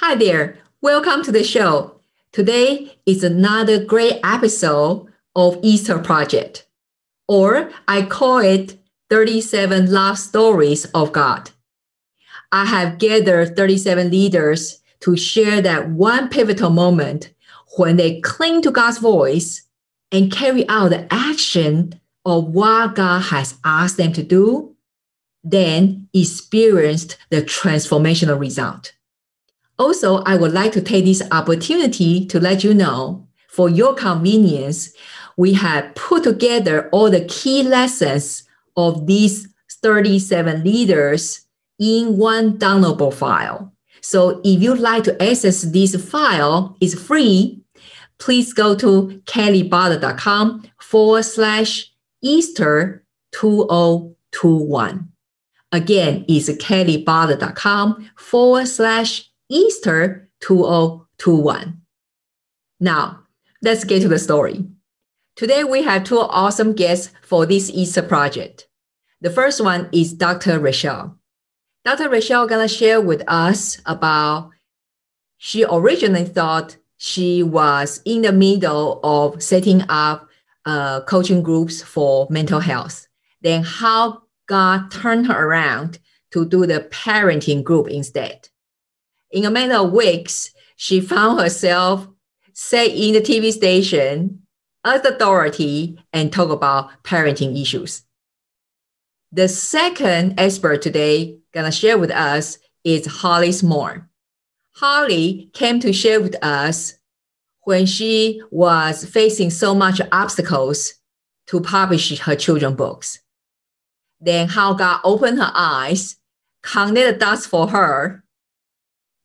Hi there. Welcome to the show. Today is another great episode of Easter Project, or I call it 37 Love Stories of God. I have gathered 37 leaders to share that one pivotal moment when they cling to God's voice and carry out the action of what God has asked them to do, then experienced the transformational result. Also, I would like to take this opportunity to let you know for your convenience, we have put together all the key lessons of these 37 leaders in one downloadable file. So if you'd like to access this file, it's free. Please go to kellybotha.com forward slash Easter 2021. Again, it's kellybotha.com forward slash Easter 2021. Now, let's get to the story. Today, we have two awesome guests for this Easter project. The first one is Dr. Rachel. Dr. Rachel gonna share with us about she originally thought she was in the middle of setting up uh, coaching groups for mental health. Then how God turned her around to do the parenting group instead in a matter of weeks, she found herself set in the TV station as authority and talk about parenting issues. The second expert today gonna share with us is Holly Small. Holly came to share with us when she was facing so much obstacles to publish her children books. Then how God opened her eyes, connected the dots for her,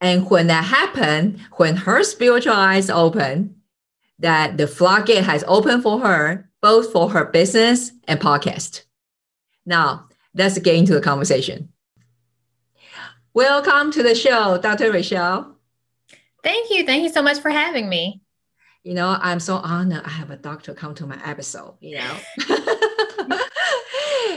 and when that happened, when her spiritual eyes open, that the floodgate has opened for her, both for her business and podcast. Now, let's get into the conversation. Welcome to the show, Dr. Rachel. Thank you. Thank you so much for having me. You know, I'm so honored I have a doctor come to my episode, you know.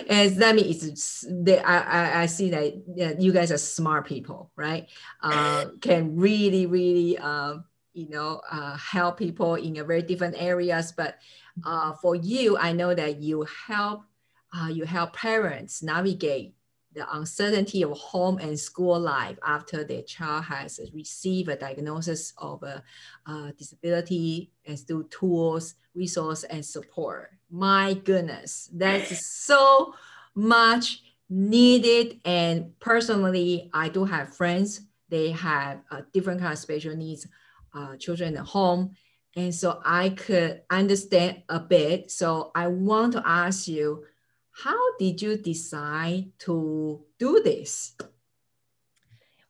and that means they, I, I, I see that yeah, you guys are smart people, right? Uh, can really, really, uh, you know, uh, help people in a very different areas. But uh, for you, I know that you help, uh, you help parents navigate the uncertainty of home and school life after their child has received a diagnosis of a, a disability and through tools, resource, and support. My goodness, that's so much needed. And personally, I do have friends, they have a different kind of special needs uh, children at home. And so I could understand a bit. So I want to ask you, how did you decide to do this?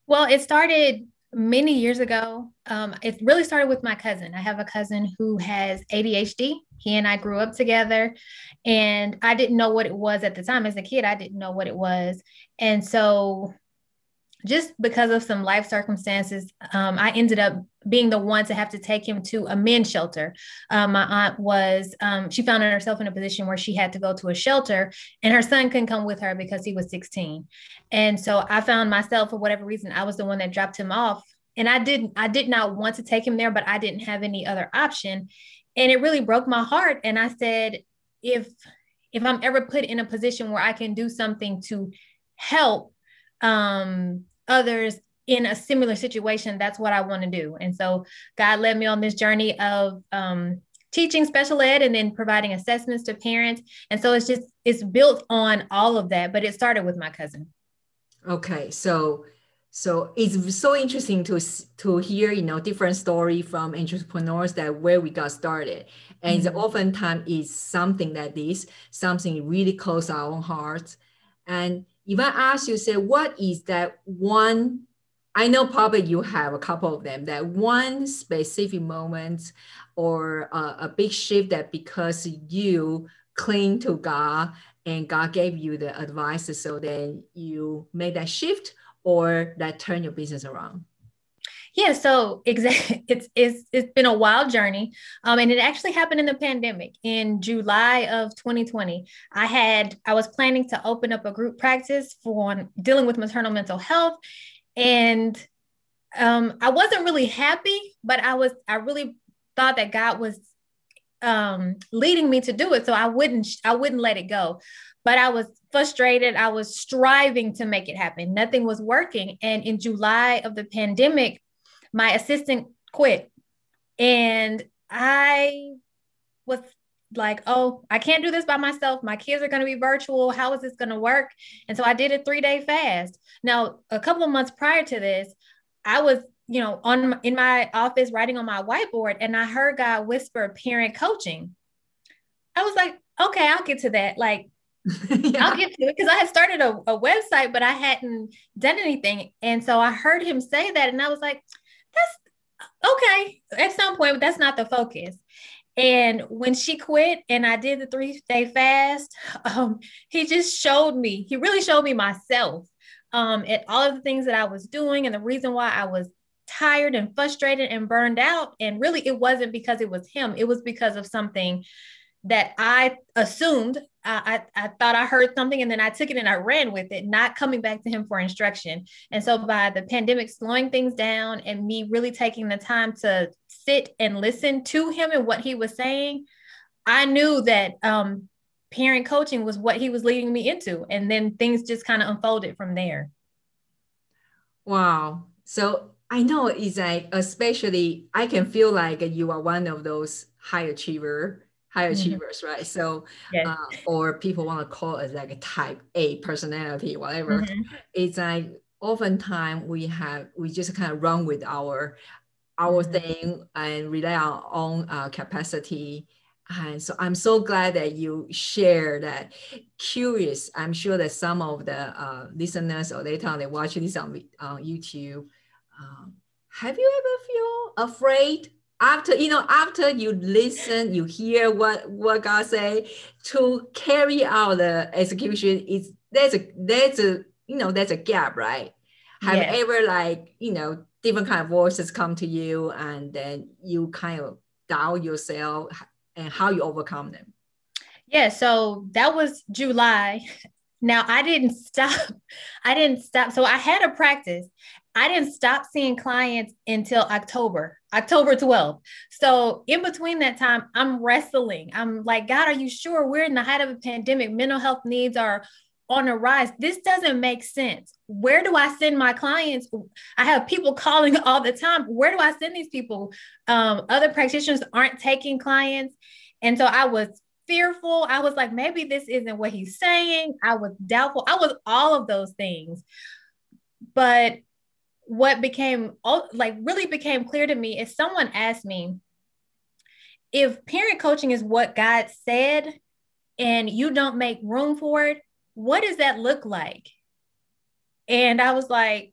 Well, it started many years ago. Um, it really started with my cousin. I have a cousin who has ADHD. He and I grew up together, and I didn't know what it was at the time. As a kid, I didn't know what it was. And so just because of some life circumstances, um, I ended up being the one to have to take him to a men's shelter. Um, my aunt was, um, she found herself in a position where she had to go to a shelter and her son couldn't come with her because he was 16. And so I found myself, for whatever reason, I was the one that dropped him off. And I didn't, I did not want to take him there, but I didn't have any other option. And it really broke my heart. And I said, if, if I'm ever put in a position where I can do something to help, um, others in a similar situation, that's what I want to do. And so God led me on this journey of um, teaching special ed and then providing assessments to parents. And so it's just, it's built on all of that, but it started with my cousin. Okay. So, so it's so interesting to to hear you know different story from entrepreneurs that where we got started and mm-hmm. oftentimes is something that is something really close our own hearts and if I ask you, say, what is that one I know probably you have a couple of them. That one specific moment or uh, a big shift that because you cling to God and God gave you the advice, so then you made that shift or that turn your business around. Yeah, so exactly, it's it's it's been a wild journey, um, and it actually happened in the pandemic in July of 2020. I had I was planning to open up a group practice for dealing with maternal mental health, and um, I wasn't really happy, but I was I really thought that God was um, leading me to do it, so I wouldn't I wouldn't let it go. But I was frustrated. I was striving to make it happen. Nothing was working, and in July of the pandemic, my assistant quit, and I was like, oh, I can't do this by myself. My kids are going to be virtual. How is this going to work? And so I did a three day fast. Now, a couple of months prior to this, I was, you know, on in my office writing on my whiteboard, and I heard God whisper parent coaching. I was like, okay, I'll get to that. Like, yeah. I'll get to it because I had started a, a website, but I hadn't done anything. And so I heard him say that, and I was like, that's okay at some point, but that's not the focus. And when she quit and I did the three day fast, um, he just showed me, he really showed me myself um, at all of the things that I was doing and the reason why I was tired and frustrated and burned out. And really, it wasn't because it was him, it was because of something that I assumed. I, I, thought I heard something and then I took it and I ran with it, not coming back to him for instruction. And so, by the pandemic slowing things down and me really taking the time to sit and listen to him and what he was saying, I knew that um, parent coaching was what he was leading me into. And then things just kind of unfolded from there. Wow. So I know it's like, especially, I can feel like you are one of those high achiever, high mm-hmm. achievers, mm-hmm. right? So, yes. uh, or people want to call it like a type A personality, whatever. Mm-hmm. It's like oftentimes we have, we just kind of run with our, our mm-hmm. thing and rely on our own uh, capacity and so I'm so glad that you share that. Curious, I'm sure that some of the uh, listeners or later on they watch this on uh, YouTube. Um, have you ever feel afraid after you know after you listen, you hear what what God say to carry out the execution? Is there's a there's a you know there's a gap, right? Have yeah. ever like you know different kind of voices come to you and then you kind of doubt yourself? and how you overcome them. Yeah, so that was July. Now I didn't stop. I didn't stop. So I had a practice. I didn't stop seeing clients until October, October 12th. So in between that time, I'm wrestling. I'm like, God, are you sure we're in the height of a pandemic? Mental health needs are on a rise. This doesn't make sense. Where do I send my clients? I have people calling all the time. Where do I send these people? Um, other practitioners aren't taking clients. And so I was fearful. I was like, maybe this isn't what he's saying. I was doubtful. I was all of those things. But what became like really became clear to me is someone asked me if parent coaching is what God said and you don't make room for it, what does that look like? And I was like,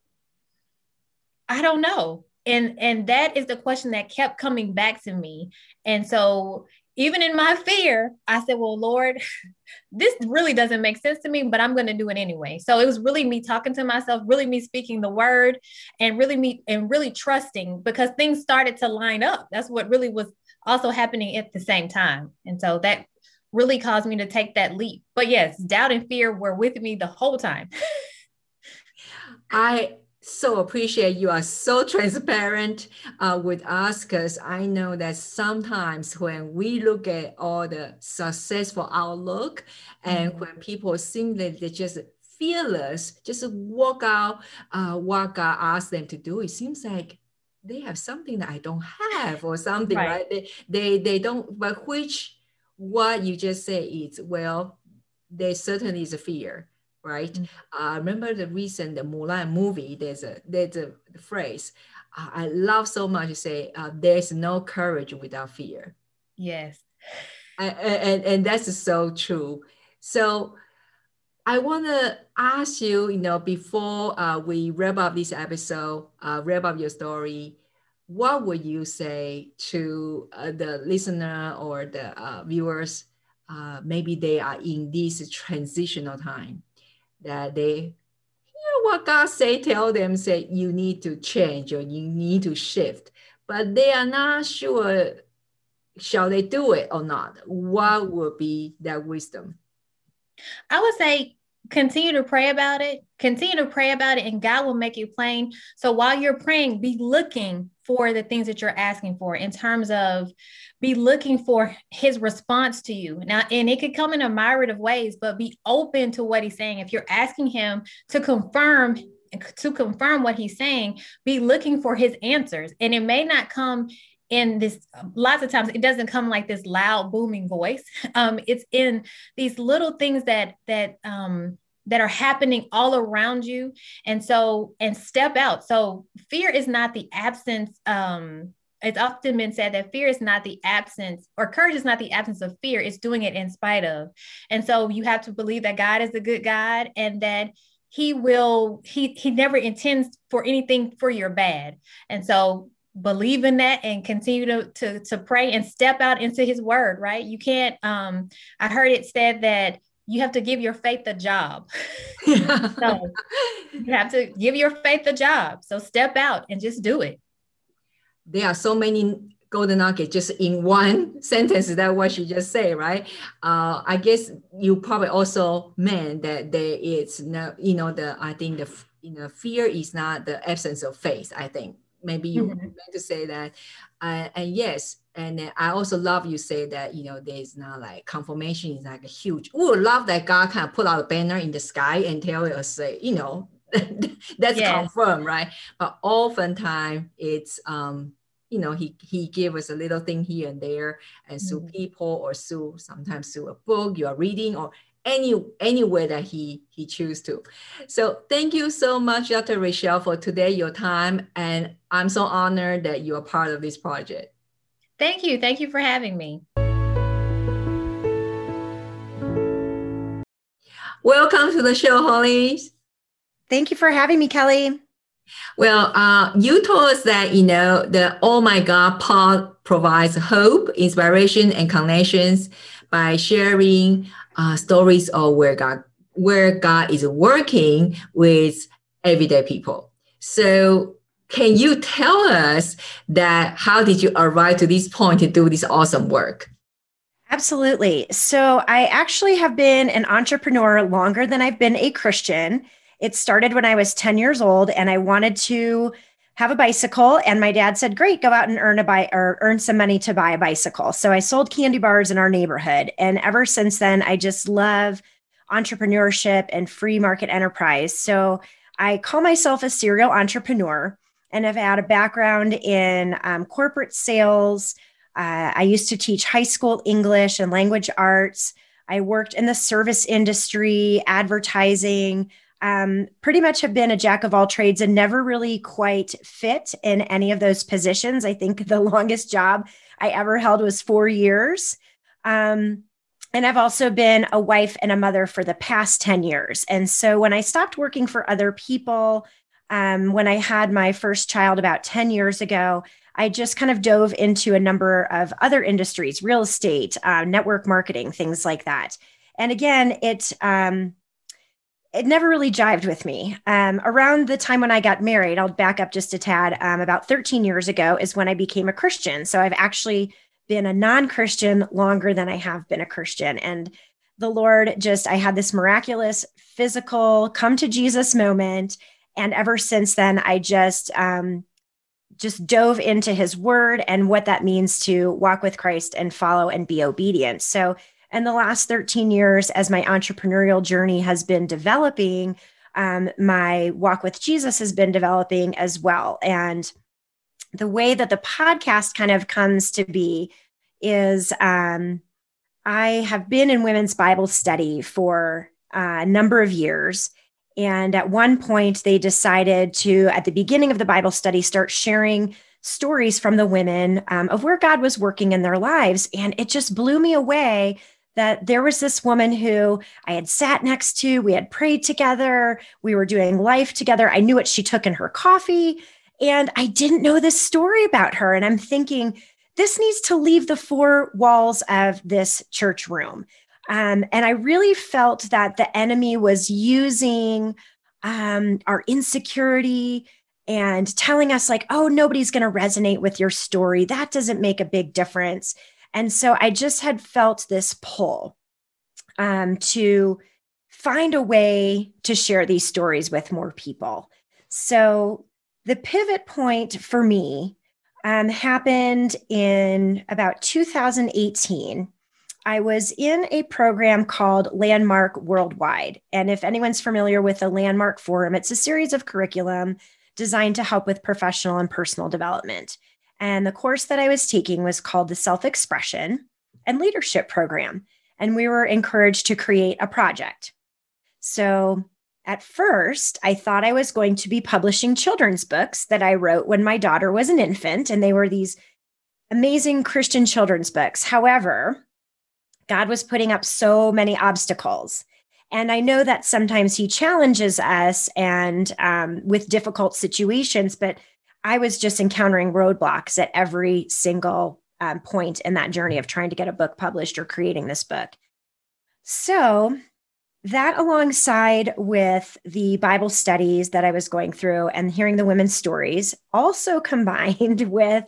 I don't know. And and that is the question that kept coming back to me. And so even in my fear, I said, Well, Lord, this really doesn't make sense to me, but I'm going to do it anyway. So it was really me talking to myself, really me speaking the word, and really me and really trusting because things started to line up. That's what really was also happening at the same time. And so that really caused me to take that leap. But yes, doubt and fear were with me the whole time. I so appreciate you are so transparent uh, with us because I know that sometimes when we look at all the successful outlook and mm-hmm. when people seem that they just fearless, just walk out uh, what God asked them to do, it seems like they have something that I don't have or something, right? right? They, they, they don't, but which what you just say is, well, there certainly is a fear right? Mm-hmm. Uh, remember the recent the Mulan movie? There's a there's a phrase I love so much. Say uh, there's no courage without fear. Yes, and, and and that's so true. So I want to ask you, you know, before uh, we wrap up this episode, uh, wrap up your story, what would you say to uh, the listener or the uh, viewers? Uh, maybe they are in this transitional time that they hear what God say, tell them, say you need to change or you need to shift, but they are not sure shall they do it or not. What would be that wisdom? I would say continue to pray about it. Continue to pray about it, and God will make it plain. So while you're praying, be looking for the things that you're asking for in terms of be looking for his response to you. Now, and it could come in a myriad of ways, but be open to what he's saying. If you're asking him to confirm to confirm what he's saying, be looking for his answers. And it may not come in this lots of times it doesn't come like this loud booming voice um, it's in these little things that that um, that are happening all around you. And so and step out. So fear is not the absence um it's often been said that fear is not the absence or courage is not the absence of fear it's doing it in spite of. And so you have to believe that god is a good god and that he will he he never intends for anything for your bad. And so believe in that and continue to, to to pray and step out into his word right? You can't um i heard it said that you have to give your faith a job. So you have to give your faith a job. So step out and just do it. There are so many golden nuggets just in one sentence. That what you just say right? Uh, i guess you probably also meant that there is no you know the i think the you know fear is not the absence of faith i think maybe you mm-hmm. meant to say that uh, and yes and i also love you say that you know there's not like confirmation is like a huge oh love that god kind of put out a banner in the sky and tell us say you know that's yes. confirmed right but oftentimes it's um you know he he gave us a little thing here and there and mm-hmm. through people or through sometimes through a book you are reading or any anywhere that he he choose to. So thank you so much, Dr. Rachel, for today your time, and I'm so honored that you are part of this project. Thank you. Thank you for having me. Welcome to the show, Holly. Thank you for having me, Kelly. Well, uh, you told us that you know the Oh My God pod provides hope, inspiration, and connections by sharing uh, stories of where God where God is working with everyday people. So can you tell us that how did you arrive to this point to do this awesome work? Absolutely. So I actually have been an entrepreneur longer than I've been a Christian. It started when I was 10 years old and I wanted to have a bicycle and my dad said great go out and earn a buy or earn some money to buy a bicycle. So i sold candy bars in our neighborhood and ever since then i just love entrepreneurship and free market enterprise. So i call myself a serial entrepreneur and i've had a background in um, corporate sales. Uh, i used to teach high school english and language arts. I worked in the service industry advertising um, pretty much have been a jack of all trades and never really quite fit in any of those positions. I think the longest job I ever held was four years. Um, and I've also been a wife and a mother for the past 10 years. And so when I stopped working for other people, um, when I had my first child about 10 years ago, I just kind of dove into a number of other industries, real estate, uh, network marketing, things like that. And again, it, um, it never really jived with me. Um, around the time when I got married, I'll back up just a tad. Um, about 13 years ago is when I became a Christian. So I've actually been a non Christian longer than I have been a Christian. And the Lord just, I had this miraculous physical come to Jesus moment. And ever since then, I just, um, just dove into his word and what that means to walk with Christ and follow and be obedient. So and the last 13 years, as my entrepreneurial journey has been developing, um, my walk with Jesus has been developing as well. And the way that the podcast kind of comes to be is um, I have been in women's Bible study for a number of years. And at one point, they decided to, at the beginning of the Bible study, start sharing stories from the women um, of where God was working in their lives. And it just blew me away that there was this woman who I had sat next to, we had prayed together, we were doing life together. I knew what she took in her coffee, and I didn't know this story about her. And I'm thinking, this needs to leave the four walls of this church room. Um, and I really felt that the enemy was using um, our insecurity and telling us, like, oh, nobody's going to resonate with your story. That doesn't make a big difference. And so I just had felt this pull um, to find a way to share these stories with more people. So the pivot point for me um, happened in about 2018. I was in a program called Landmark Worldwide. And if anyone's familiar with the Landmark Forum, it's a series of curriculum designed to help with professional and personal development. And the course that I was taking was called the Self Expression and Leadership Program. And we were encouraged to create a project. So at first, I thought I was going to be publishing children's books that I wrote when my daughter was an infant, and they were these amazing Christian children's books. However, God was putting up so many obstacles. And I know that sometimes He challenges us and um, with difficult situations, but I was just encountering roadblocks at every single um, point in that journey of trying to get a book published or creating this book. So that alongside with the Bible studies that I was going through and hearing the women's stories, also combined with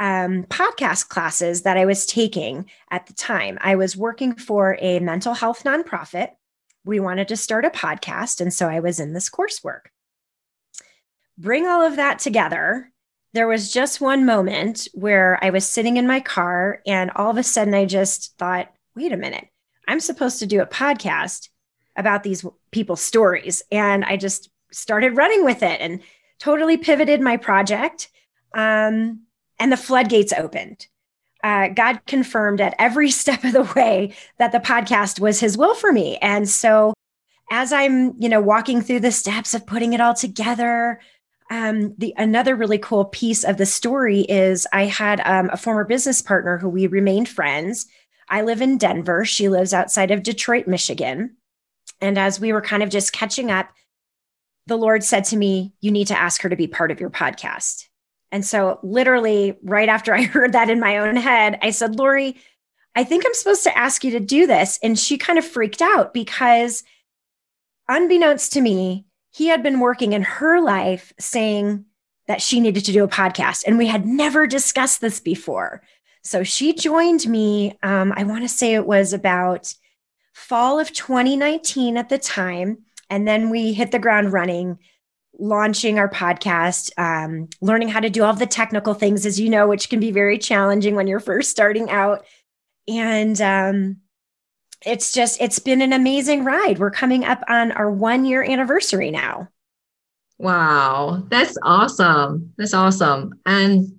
um, podcast classes that I was taking at the time. I was working for a mental health nonprofit. We wanted to start a podcast. And so I was in this coursework. Bring all of that together. There was just one moment where I was sitting in my car, and all of a sudden I just thought, wait a minute, I'm supposed to do a podcast about these people's stories. And I just started running with it and totally pivoted my project. Um, and the floodgates opened. Uh, God confirmed at every step of the way that the podcast was his will for me. And so as I'm, you know, walking through the steps of putting it all together, um, the another really cool piece of the story is I had um, a former business partner who we remained friends. I live in Denver. She lives outside of Detroit, Michigan. And as we were kind of just catching up, the Lord said to me, You need to ask her to be part of your podcast. And so, literally, right after I heard that in my own head, I said, Lori, I think I'm supposed to ask you to do this. And she kind of freaked out because, unbeknownst to me, he had been working in her life saying that she needed to do a podcast. And we had never discussed this before. So she joined me. Um, I want to say it was about fall of 2019 at the time. And then we hit the ground running, launching our podcast, um, learning how to do all the technical things, as you know, which can be very challenging when you're first starting out. And um, it's just, it's been an amazing ride. We're coming up on our one year anniversary now. Wow, that's awesome. That's awesome. And,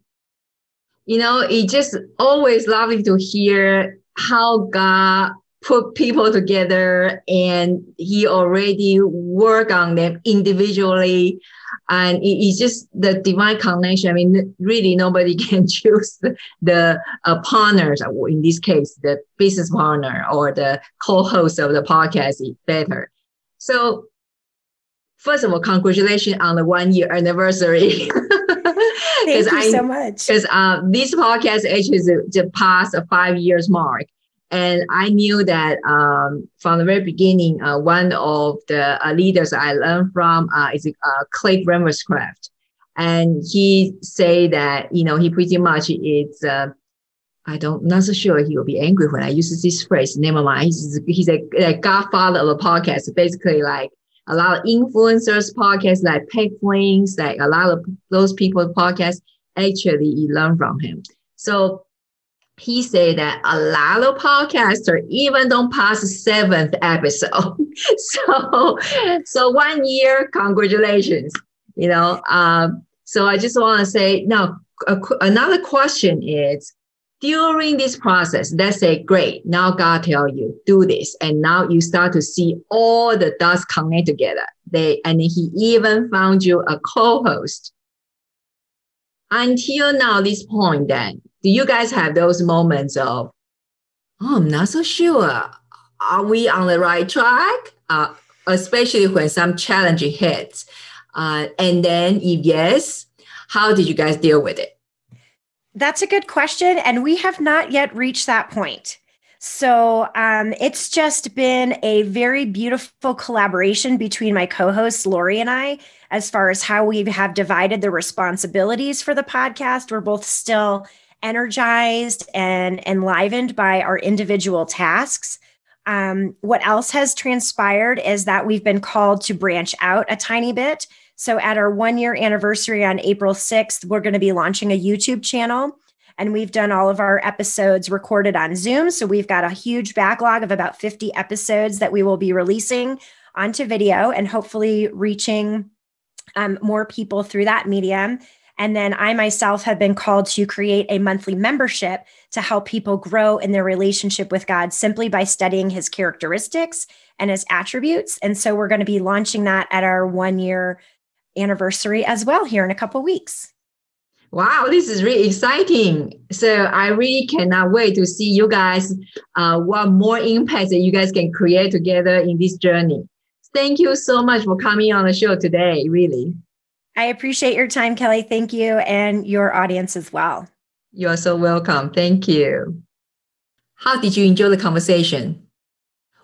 you know, it just always lovely to hear how God put people together and he already work on them individually and it's just the divine connection i mean really nobody can choose the, the uh, partners in this case the business partner or the co-host of the podcast is better so first of all congratulations on the one year anniversary Thank you I, so much. Because uh, this podcast actually just passed a five years mark. And I knew that um, from the very beginning, uh, one of the uh, leaders I learned from uh, is uh, Craig Ravenscraft. And he say that, you know, he pretty much is, uh, I don't, not so sure he will be angry when I use this phrase. Never mind. He's, he's a, a godfather of a podcast. Basically like a lot of influencers podcasts like Pat Flynns, like a lot of those people podcasts actually learn from him. So he said that a lot of podcasters even don't pass seventh episode. so, so one year, congratulations. You know, um, so I just want to say now. another question is during this process. Let's say, great. Now God tell you do this, and now you start to see all the dots connect together. They and He even found you a co-host. Until now, this point, then do you guys have those moments of Oh, I'm not so sure. Are we on the right track? Uh, especially when some challenge hits. Uh, and then, if yes, how did you guys deal with it? That's a good question. And we have not yet reached that point. So um, it's just been a very beautiful collaboration between my co host, Lori, and I, as far as how we have divided the responsibilities for the podcast. We're both still energized and enlivened by our individual tasks. Um, what else has transpired is that we've been called to branch out a tiny bit. So, at our one year anniversary on April 6th, we're going to be launching a YouTube channel. And we've done all of our episodes recorded on Zoom. So, we've got a huge backlog of about 50 episodes that we will be releasing onto video and hopefully reaching um, more people through that medium. And then I myself have been called to create a monthly membership to help people grow in their relationship with God simply by studying his characteristics and his attributes. And so we're going to be launching that at our one year anniversary as well here in a couple weeks. Wow, this is really exciting. So I really cannot wait to see you guys, uh, what more impact that you guys can create together in this journey. Thank you so much for coming on the show today, really. I appreciate your time, Kelly. Thank you, and your audience as well. You're so welcome. Thank you. How did you enjoy the conversation?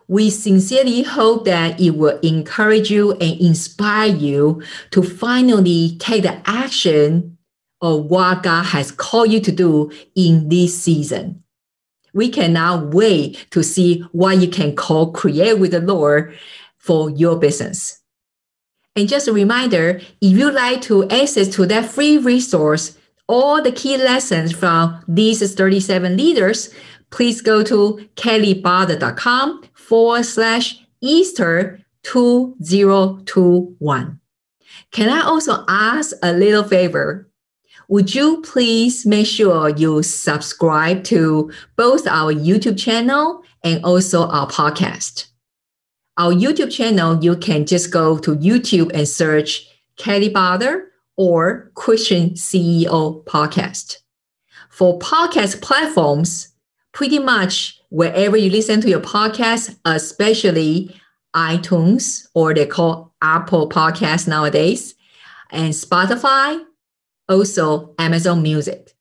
We sincerely hope that it will encourage you and inspire you to finally take the action of what God has called you to do in this season. We cannot wait to see what you can co create with the Lord for your business. And just a reminder, if you'd like to access to that free resource, all the key lessons from these 37 leaders, please go to kellybotha.com forward slash Easter 2021. Can I also ask a little favor? Would you please make sure you subscribe to both our YouTube channel and also our podcast? Our YouTube channel, you can just go to YouTube and search Kelly Botha or Christian CEO podcast. For podcast platforms, pretty much wherever you listen to your podcast, especially iTunes or they call Apple Podcast nowadays, and Spotify, also Amazon Music.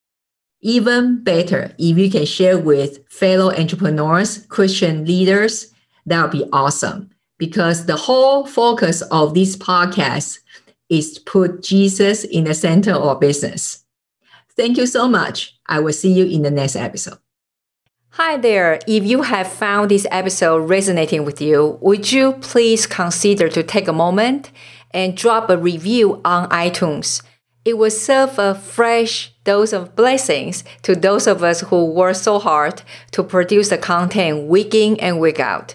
Even better, if you can share with fellow entrepreneurs, Christian leaders, that would be awesome because the whole focus of this podcast is to put Jesus in the center of business. Thank you so much. I will see you in the next episode. Hi there. If you have found this episode resonating with you, would you please consider to take a moment and drop a review on iTunes? It will serve a fresh dose of blessings to those of us who work so hard to produce the content week in and week out.